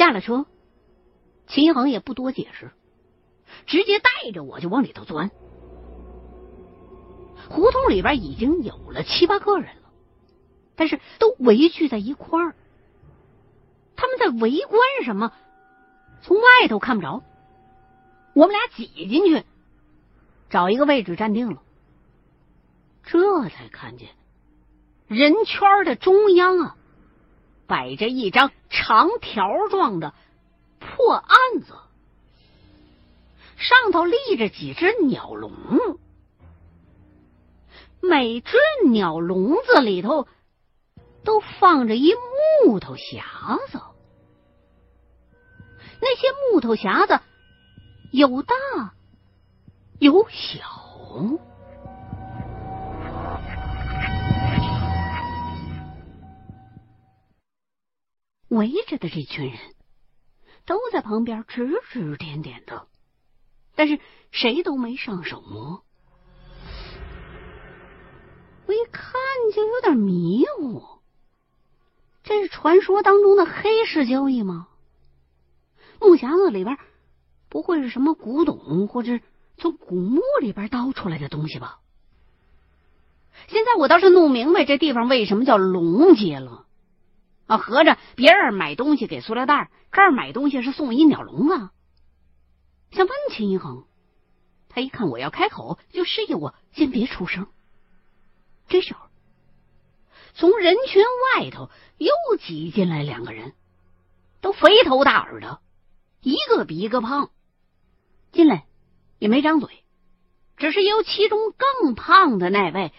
下了车，秦一恒也不多解释，直接带着我就往里头钻。胡同里边已经有了七八个人了，但是都围聚在一块儿。他们在围观什么？从外头看不着。我们俩挤进去，找一个位置站定了，这才看见人圈的中央啊，摆着一张长条状的破案子，上头立着几只鸟笼，每只鸟笼子里头都放着一木头匣子，那些木头匣子。有大有小，围着的这群人都在旁边指指点点的，但是谁都没上手摸。我一看就有点迷糊，这是传说当中的黑市交易吗？木匣子里边。不会是什么古董，或者从古墓里边倒出来的东西吧？现在我倒是弄明白这地方为什么叫龙街了啊！合着别人买东西给塑料袋，这儿买东西是送一鸟笼啊！想问秦一恒，他一看我要开口，就示意我先别出声。这时候，从人群外头又挤进来两个人，都肥头大耳的，一个比一个胖。进来也没张嘴，只是由其中更胖的那位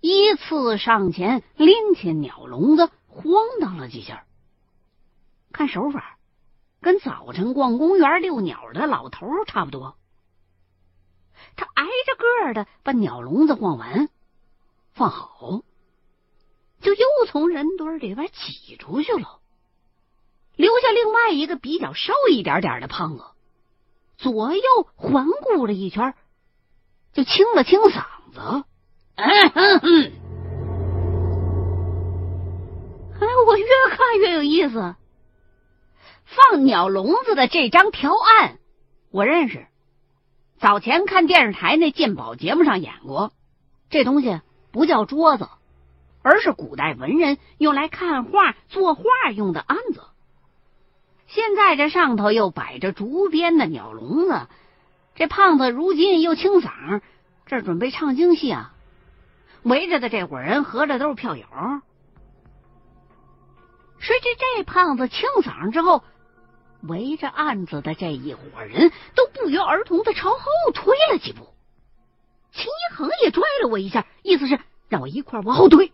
依次上前拎起鸟笼子，晃荡了几下，看手法跟早晨逛公园遛鸟的老头差不多。他挨着个的把鸟笼子晃完，放好，就又从人堆里边挤出去了，留下另外一个比较瘦一点点的胖子。左右环顾了一圈，就清了清嗓子：“ 哎，我越看越有意思。放鸟笼子的这张条案，我认识。早前看电视台那鉴宝节目上演过。这东西不叫桌子，而是古代文人用来看画、作画用的案子。”现在这上头又摆着竹编的鸟笼子，这胖子如今又清嗓，这准备唱京戏啊！围着的这伙人合着都是票友。谁知这胖子清嗓之后，围着案子的这一伙人都不约而同的朝后退了几步。秦一恒也拽了我一下，意思是让我一块往后退。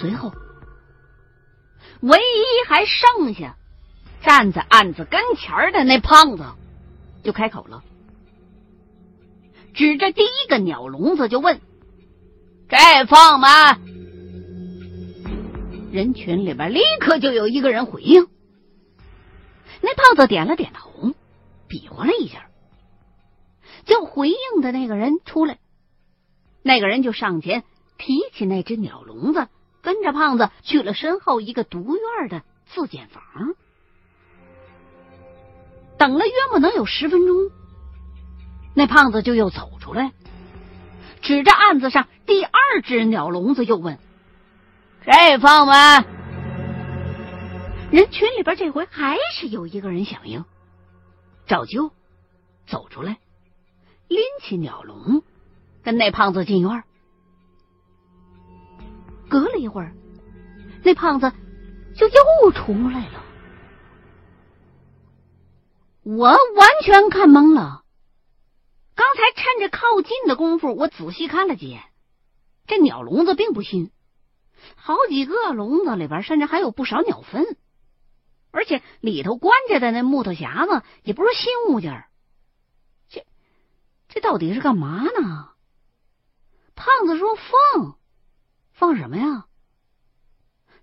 随后。唯一还剩下站在案子跟前的那胖子就开口了，指着第一个鸟笼子就问：“这放吗？”人群里边立刻就有一个人回应。那胖子点了点头，比划了一下，叫回应的那个人出来。那个人就上前提起那只鸟笼子。跟着胖子去了身后一个独院的自建房，等了约莫能有十分钟，那胖子就又走出来，指着案子上第二只鸟笼子，又问：“谁放吗？”人群里边这回还是有一个人响应，照旧走出来，拎起鸟笼，跟那胖子进院。隔了一会儿，那胖子就又出来了。我完全看懵了。刚才趁着靠近的功夫，我仔细看了几眼，这鸟笼子并不新，好几个笼子里边甚至还有不少鸟粪，而且里头关着的那木头匣子也不是新物件儿这这到底是干嘛呢？胖子说放。放什么呀？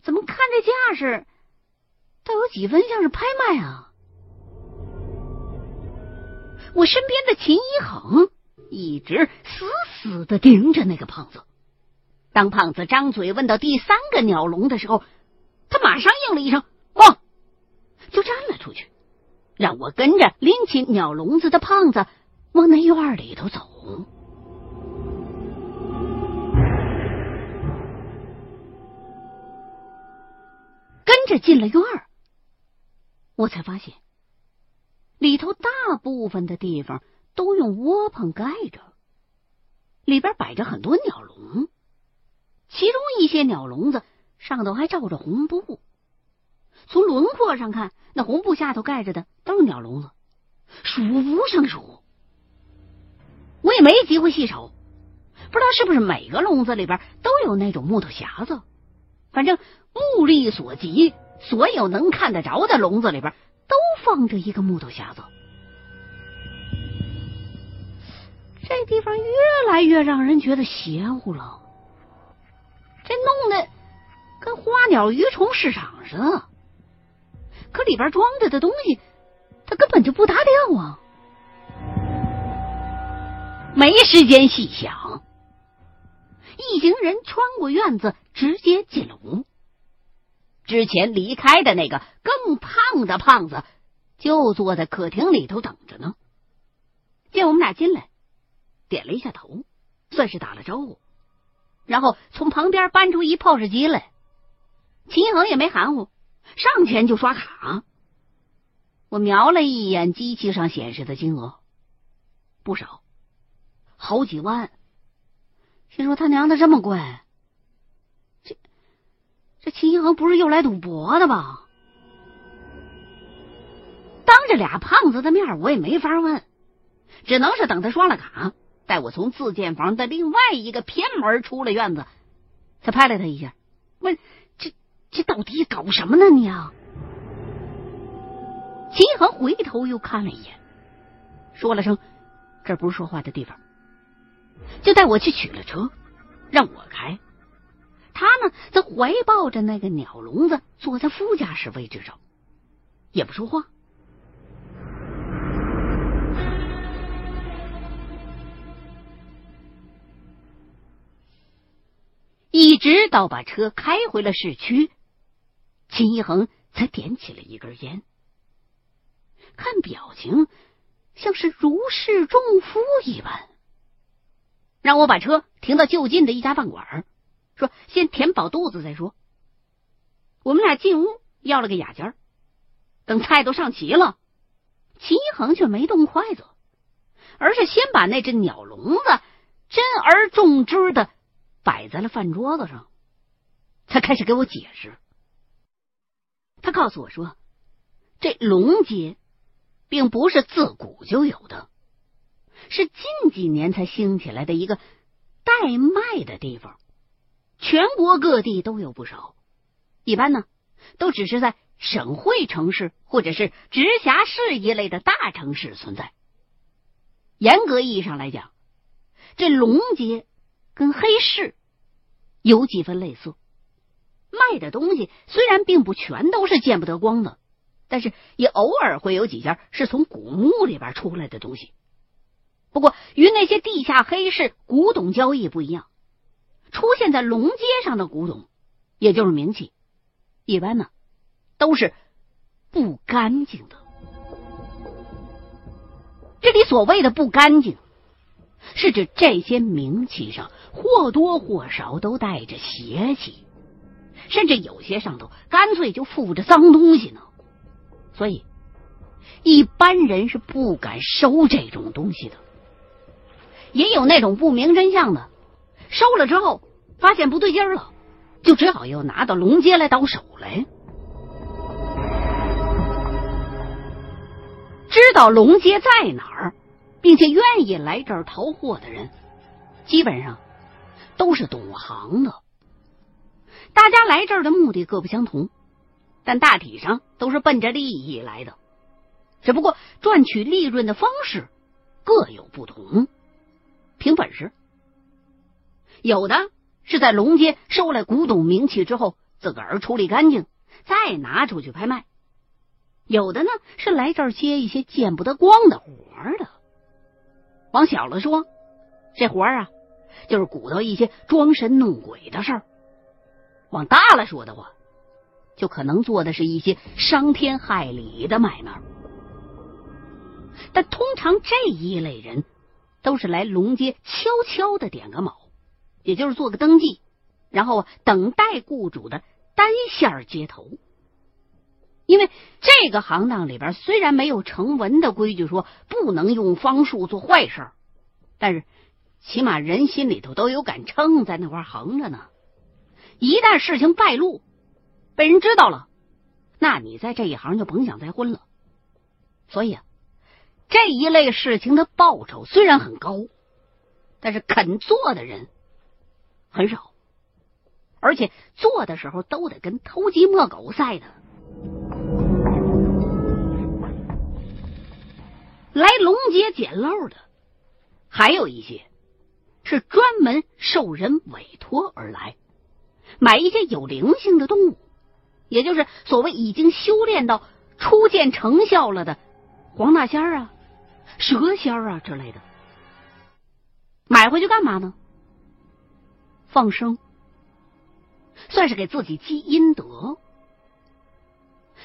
怎么看这架势，倒有几分像是拍卖啊！我身边的秦一恒一直死死的盯着那个胖子。当胖子张嘴问到第三个鸟笼的时候，他马上应了一声：“放。”就站了出去，让我跟着拎起鸟笼子的胖子往那院里头走。跟着进了院儿，我才发现里头大部分的地方都用窝棚盖着，里边摆着很多鸟笼，其中一些鸟笼子上头还罩着红布。从轮廓上看，那红布下头盖着的都是鸟笼子，数不胜数。我也没机会细瞅，不知道是不是每个笼子里边都有那种木头匣子。反正目力所及，所有能看得着的笼子里边都放着一个木头匣子。这地方越来越让人觉得邪乎了，跟花鸟鱼虫市场似的。可里边装着的东西，它根本就不搭调啊！没时间细想，一行人穿过院子，直接进了屋。之前离开的那个更胖的胖子，就坐在客厅里头等着呢。见我们俩进来，点了一下头，算是打了招呼，然后从旁边搬出一 POS 机来。秦一恒也没含糊。上前就刷卡，我瞄了一眼机器上显示的金额，不少，好几万。心说他娘的这么贵，这这秦一恒不是又来赌博的吧？当着俩胖子的面，我也没法问，只能是等他刷了卡，带我从自建房的另外一个偏门出了院子，才拍了他一下，问。这到底搞什么呢？你啊！秦恒回头又看了一眼，说了声：“这不是说话的地方。”就带我去取了车，让我开。他呢，则怀抱着那个鸟笼子，坐在副驾驶位置上，也不说话。一直到把车开回了市区。秦一恒才点起了一根烟，看表情像是如释重负一般，让我把车停到就近的一家饭馆，说先填饱肚子再说。我们俩进屋要了个雅间，等菜都上齐了，秦一恒却没动筷子，而是先把那只鸟笼子珍而重之的摆在了饭桌子上，才开始给我解释。他告诉我说：“这龙街并不是自古就有的，是近几年才兴起来的一个代卖的地方。全国各地都有不少，一般呢都只是在省会城市或者是直辖市一类的大城市存在。严格意义上来讲，这龙街跟黑市有几分类似。”卖的东西虽然并不全都是见不得光的，但是也偶尔会有几件是从古墓里边出来的东西。不过与那些地下黑市古董交易不一样，出现在龙街上的古董，也就是名器，一般呢都是不干净的。这里所谓的不干净，是指这些名器上或多或少都带着邪气。甚至有些上头干脆就附着脏东西呢，所以一般人是不敢收这种东西的。也有那种不明真相的，收了之后发现不对劲了，就只好又拿到龙街来倒手来。知道龙街在哪儿，并且愿意来这儿淘货的人，基本上都是懂行的。大家来这儿的目的各不相同，但大体上都是奔着利益来的，只不过赚取利润的方式各有不同。凭本事，有的是在龙街收来古董名器之后，自个儿处理干净，再拿出去拍卖；有的呢是来这儿接一些见不得光的活的。往小了说，这活儿啊，就是鼓捣一些装神弄鬼的事儿。往大了说的话，就可能做的是一些伤天害理的买卖。但通常这一类人都是来龙街悄悄的点个卯，也就是做个登记，然后等待雇主的单线接头。因为这个行当里边虽然没有成文的规矩说不能用方术做坏事，但是起码人心里头都有杆秤在那块横着呢。一旦事情败露，被人知道了，那你在这一行就甭想再混了。所以啊。这一类事情的报酬虽然很高，但是肯做的人很少，而且做的时候都得跟偷鸡摸狗似的。来龙街捡漏的，还有一些是专门受人委托而来，买一些有灵性的动物，也就是所谓已经修炼到初见成效了的黄大仙啊。蛇仙啊之类的，买回去干嘛呢？放生，算是给自己积阴德。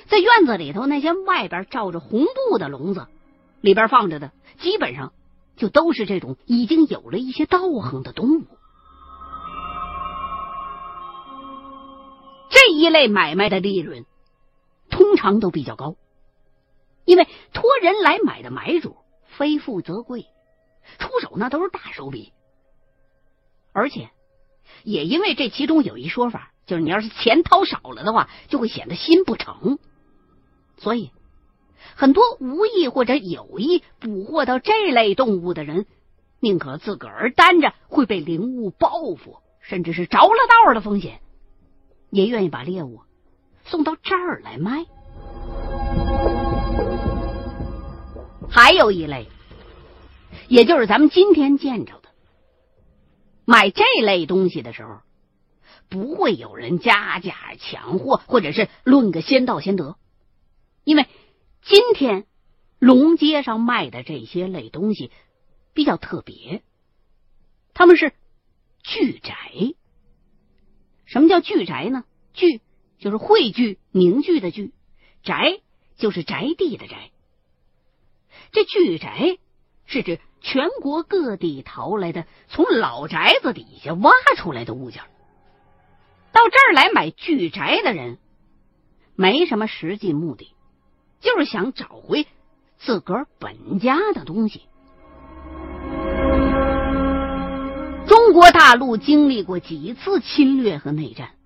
在院子里头，那些外边罩着红布的笼子，里边放着的，基本上就都是这种已经有了一些道行的动物。这一类买卖的利润通常都比较高，因为托人来买的买主。非富则贵，出手那都是大手笔，而且也因为这其中有一说法，就是你要是钱掏少了的话，就会显得心不诚，所以很多无意或者有意捕获到这类动物的人，宁可自个儿担着会被灵物报复，甚至是着了道的风险，也愿意把猎物送到这儿来卖。还有一类，也就是咱们今天见着的，买这类东西的时候，不会有人加价抢货，或者是论个先到先得，因为今天龙街上卖的这些类东西比较特别，他们是巨宅。什么叫聚宅呢？聚就是汇聚、凝聚的聚，宅就是宅地的宅。这聚宅是指全国各地淘来的，从老宅子底下挖出来的物件。到这儿来买聚宅的人，没什么实际目的，就是想找回自个儿本家的东西。国大陆经历过几次侵略和内战，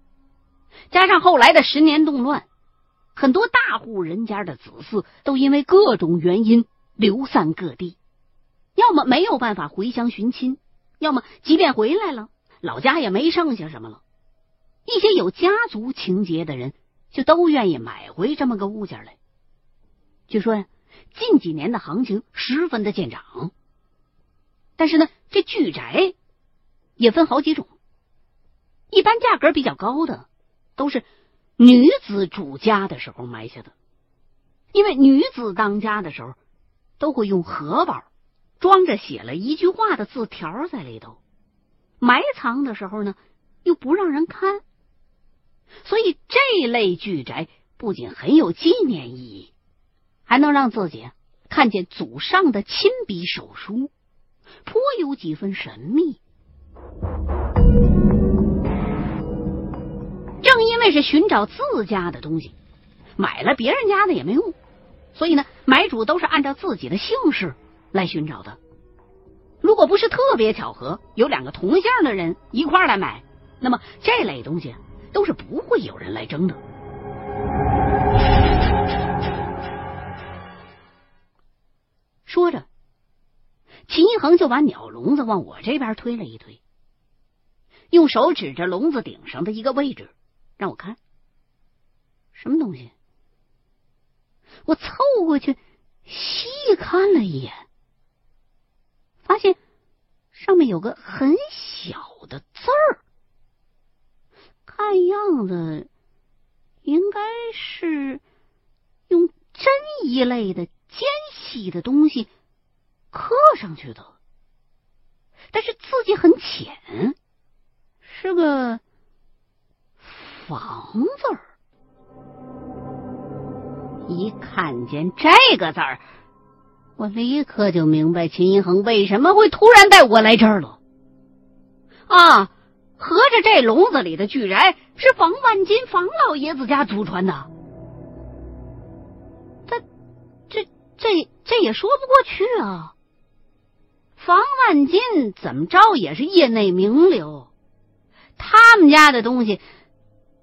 加上后来的十年动乱，很多大户人家的子嗣都因为各种原因。流散各地，要么没有办法回乡寻亲，要么即便回来了，老家也没剩下什么了。一些有家族情节的人，就都愿意买回这么个物件来。据说呀，近几年的行情十分的见涨。但是呢，这巨宅也分好几种，一般价格比较高的，都是女子主家的时候埋下的，因为女子当家的时候。都会用荷包装着写了一句话的字条在里头，埋藏的时候呢，又不让人看，所以这类巨宅不仅很有纪念意义，还能让自己看见祖上的亲笔手书，颇有几分神秘。正因为是寻找自家的东西，买了别人家的也没用。所以呢，买主都是按照自己的姓氏来寻找的。如果不是特别巧合，有两个同姓的人一块来买，那么这类东西都是不会有人来争的。说着，秦一恒就把鸟笼子往我这边推了一推，用手指着笼子顶上的一个位置，让我看什么东西。我凑过去细看了一眼，发现上面有个很小的字儿，看样子应该是用针一类的尖细的东西刻上去的，但是字迹很浅，是个“房”字儿。一看见这个字儿，我立刻就明白秦一恒为什么会突然带我来这儿了。啊，合着这笼子里的巨宅是房万金房老爷子家祖传的？他这这这也说不过去啊！房万金怎么着也是业内名流，他们家的东西，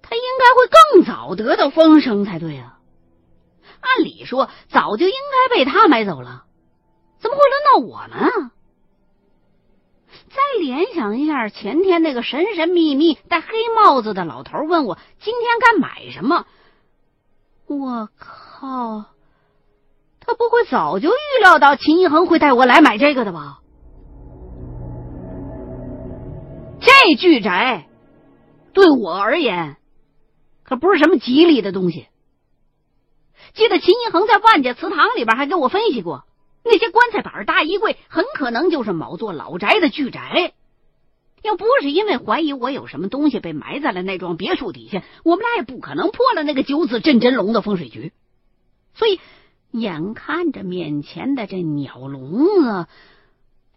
他应该会更早得到风声才对啊。按理说，早就应该被他买走了，怎么会轮到我们啊？再联想一下，前天那个神神秘秘戴黑帽子的老头问我今天该买什么，我靠，他不会早就预料到秦一恒会带我来买这个的吧？这巨宅对我而言可不是什么吉利的东西。记得秦一恒在万家祠堂里边还给我分析过，那些棺材板、大衣柜很可能就是某座老宅的巨宅。要不是因为怀疑我有什么东西被埋在了那幢别墅底下，我们俩也不可能破了那个九子镇真龙的风水局。所以，眼看着面前的这鸟笼子，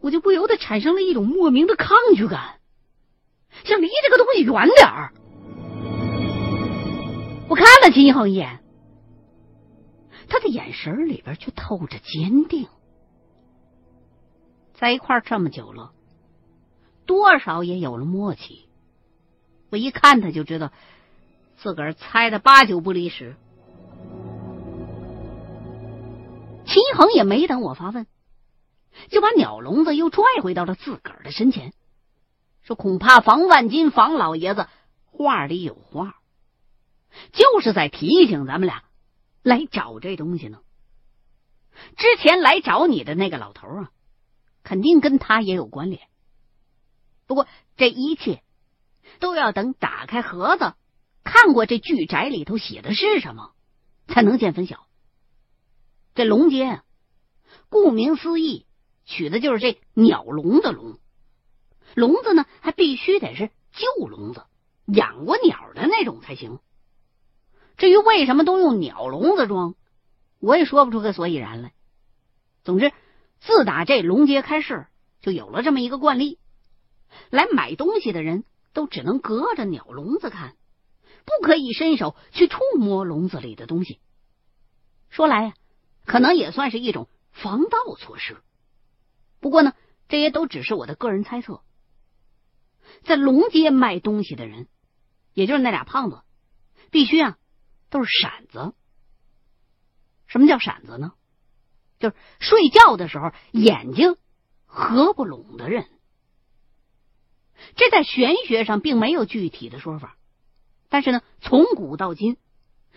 我就不由得产生了一种莫名的抗拒感，想离这个东西远点儿。我看了秦一恒一眼。他的眼神里边却透着坚定，在一块这么久了，多少也有了默契。我一看他就知道，自个儿猜的八九不离十。秦一恒也没等我发问，就把鸟笼子又拽回到了自个儿的身前，说：“恐怕房万金房老爷子话里有话，就是在提醒咱们俩。”来找这东西呢？之前来找你的那个老头啊，肯定跟他也有关联。不过这一切都要等打开盒子，看过这巨宅里头写的是什么，才能见分晓。这龙街啊，顾名思义，取的就是这鸟笼的笼。笼子呢，还必须得是旧笼子，养过鸟的那种才行。至于为什么都用鸟笼子装，我也说不出个所以然来。总之，自打这龙街开市，就有了这么一个惯例：来买东西的人都只能隔着鸟笼子看，不可以伸手去触摸笼子里的东西。说来呀，可能也算是一种防盗措施。不过呢，这些都只是我的个人猜测。在龙街卖东西的人，也就是那俩胖子，必须啊。都是闪子。什么叫闪子呢？就是睡觉的时候眼睛合不拢的人。这在玄学上并没有具体的说法，但是呢，从古到今，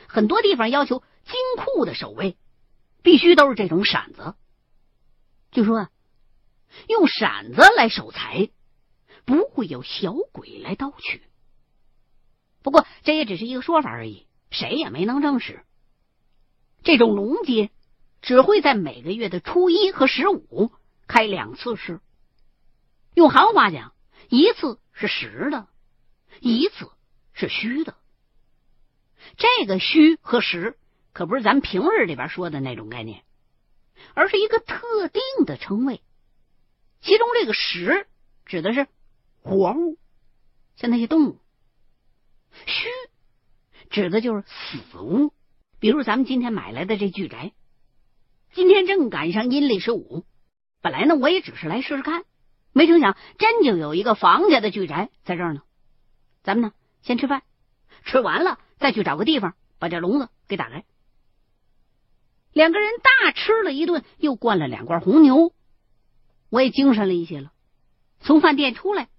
很多地方要求金库的守卫必须都是这种闪子。据说啊，用闪子来守财，不会有小鬼来盗取。不过这也只是一个说法而已。谁也没能证实。这种龙街只会在每个月的初一和十五开两次市。用行话讲，一次是实的，一次是虚的。这个虚和实可不是咱平日里边说的那种概念，而是一个特定的称谓。其中这个实指的是活物，像那些动物；虚。指的就是死屋，比如咱们今天买来的这巨宅。今天正赶上阴历十五，本来呢我也只是来试试看，没成想真就有一个房家的巨宅在这儿呢。咱们呢先吃饭，吃完了再去找个地方把这笼子给打开。两个人大吃了一顿，又灌了两罐红牛，我也精神了一些了。从饭店出来，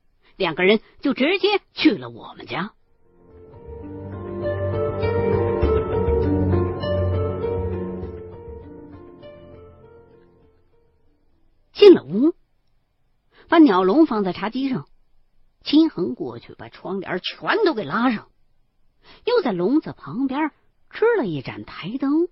两个人就直接去了我们家。进了屋，把鸟笼放在茶几上，秦恒过去把窗帘全都给拉上，又在笼子旁边支了一盏台灯，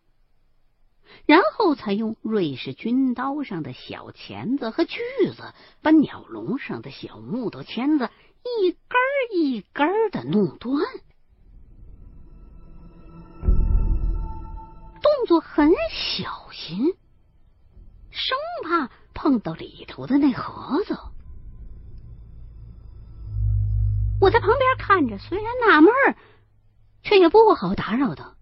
然后才用瑞士军刀上的小钳子和锯子把鸟笼上的小木头签子一根一根的弄断，动作很小心，生怕碰到里头的那盒子。我在旁边看着，虽然纳闷，却也不好打扰他。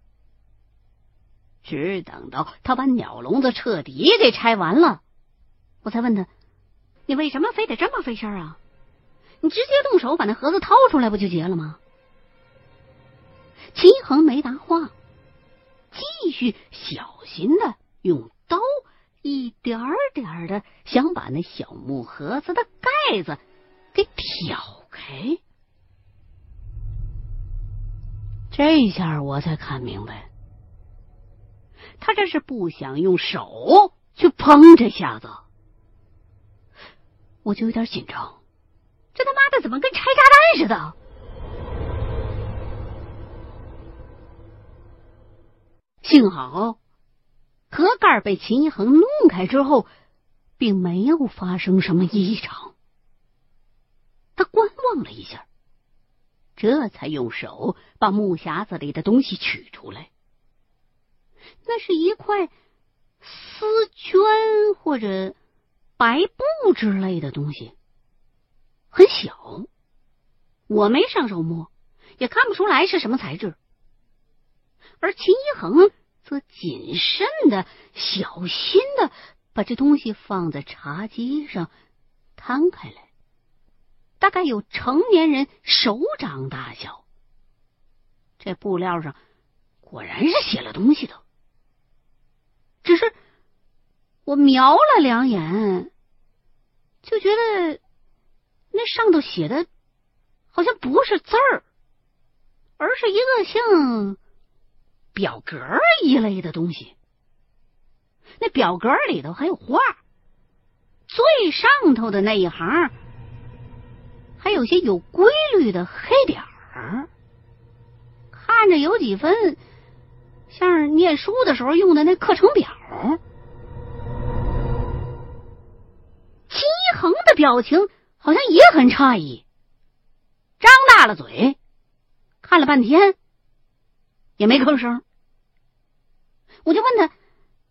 只等到他把鸟笼子彻底给拆完了，我才问他：“你为什么非得这么费事啊？你直接动手把那盒子掏出来不就结了吗？”秦恒没答话，继续小心的用刀一点点的想把那小木盒子的盖子给挑开。这下我才看明白，他这是不想用手去碰这匣子，我就有点紧张。这他妈的怎么跟拆炸弹似的？幸好盒盖被秦一恒弄开之后，并没有发生什么异常。他观望了一下。这才用手把木匣子里的东西取出来，那是一块丝绢或者白布之类的东西，很小，我没上手摸，也看不出来是什么材质。而秦一恒则谨慎的、小心的把这东西放在茶几上，摊开来。大概有成年人手掌大小，这布料上果然是写了东西的。只是我瞄了两眼，就觉得那上头写的好像不是字儿，而是一个像表格一类的东西。那表格里头还有画，最上头的那一行。还有些有规律的黑点儿，看着有几分像是念书的时候用的那课程表。秦一恒的表情好像也很诧异，张大了嘴，看了半天也没吭声。我就问他：“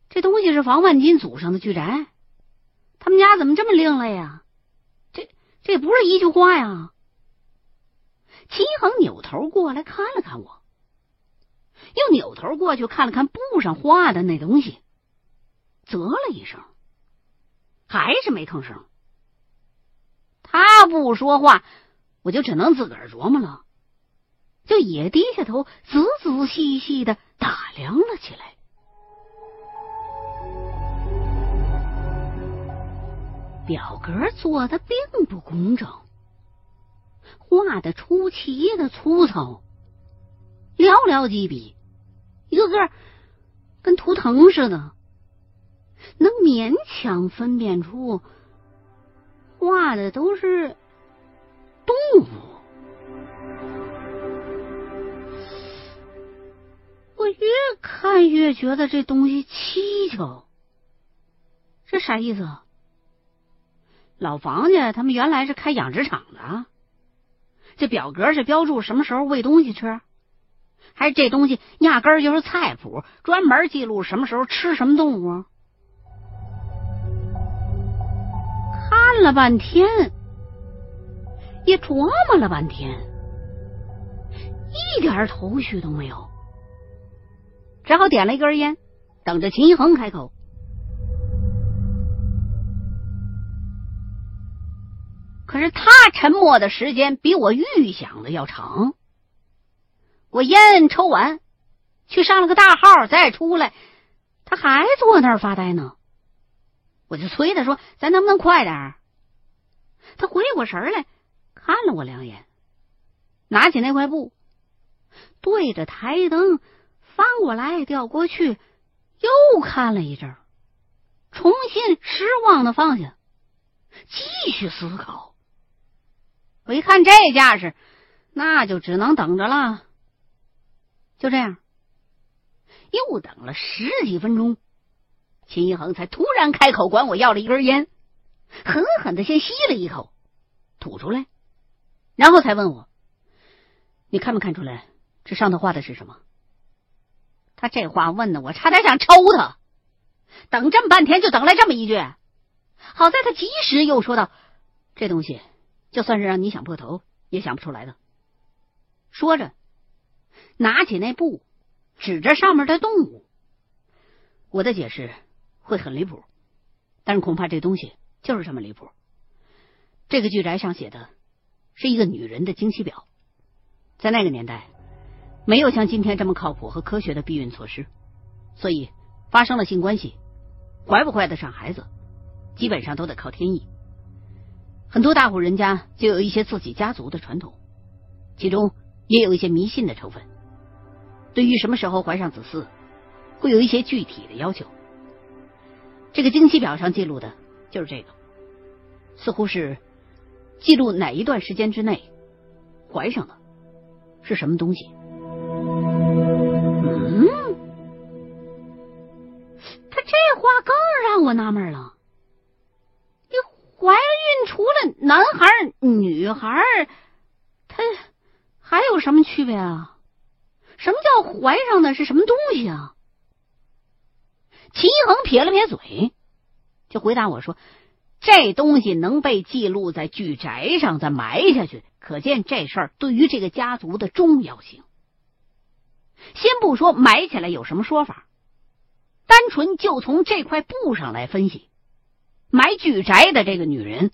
这东西是房万金祖上的巨宅，他们家怎么这么另类呀？”这这不是一句话呀！齐恒扭头过来看了看我，又扭头过去看了看布上画的那东西，啧了一声，还是没吭声。他不说话，我就只能自个儿琢磨了，就也低下头，仔仔细细的打量了起来。表格做的并不工整，画的出奇的粗糙，寥寥几笔，一个个跟图腾似的，能勉强分辨出画的都是动物。我越看越觉得这东西蹊跷，这啥意思？老房家他们原来是开养殖场的，这表格是标注什么时候喂东西吃，还是这东西压根儿就是菜谱，专门记录什么时候吃什么动物？看了半天，也琢磨了半天，一点头绪都没有，只好点了一根烟，等着秦一恒开口。可是他沉默的时间比我预想的要长。我烟抽完，去上了个大号，再出来，他还坐那儿发呆呢。我就催他说：“咱能不能快点？”他回过神来，看了我两眼，拿起那块布，对着台灯翻过来调过去，又看了一阵，重新失望的放下，继续思考。我一看这架势，那就只能等着了。就这样，又等了十几分钟，秦一恒才突然开口，管我要了一根烟，狠狠的先吸了一口，吐出来，然后才问我：“你看没看出来这上头画的是什么？”他这话问的我差点想抽他。等这么半天，就等来这么一句。好在他及时又说道：“这东西就算是让你想破头也想不出来的。”说着，拿起那布，指着上面的动物。我的解释会很离谱，但是恐怕这东西就是这么离谱。这个巨宅上写的是一个女人的经期表，在那个年代没有像今天这么靠谱和科学的避孕措施，所以发生了性关系，怀不怀得上孩子，基本上都得靠天意。很多大户人家就有一些自己家族的传统，其中也有一些迷信的成分。对于什么时候怀上子嗣，会有一些具体的要求。这个经期表上记录的就是这个，似乎是。记录哪一段时间之内怀上的是什么东西？嗯，他这话更让我纳闷了。你怀孕除了男孩女孩他还有什么区别啊？什么叫怀上的是什么东西啊？齐恒撇了撇嘴，就回答我说。这东西能被记录在巨宅上，再埋下去，可见这事儿对于这个家族的重要性。先不说埋起来有什么说法，单纯就从这块布上来分析，埋巨宅的这个女人，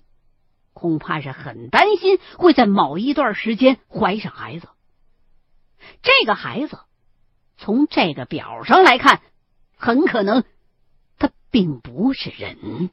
恐怕是很担心会在某一段时间怀上孩子。这个孩子，从这个表上来看，很可能他并不是人。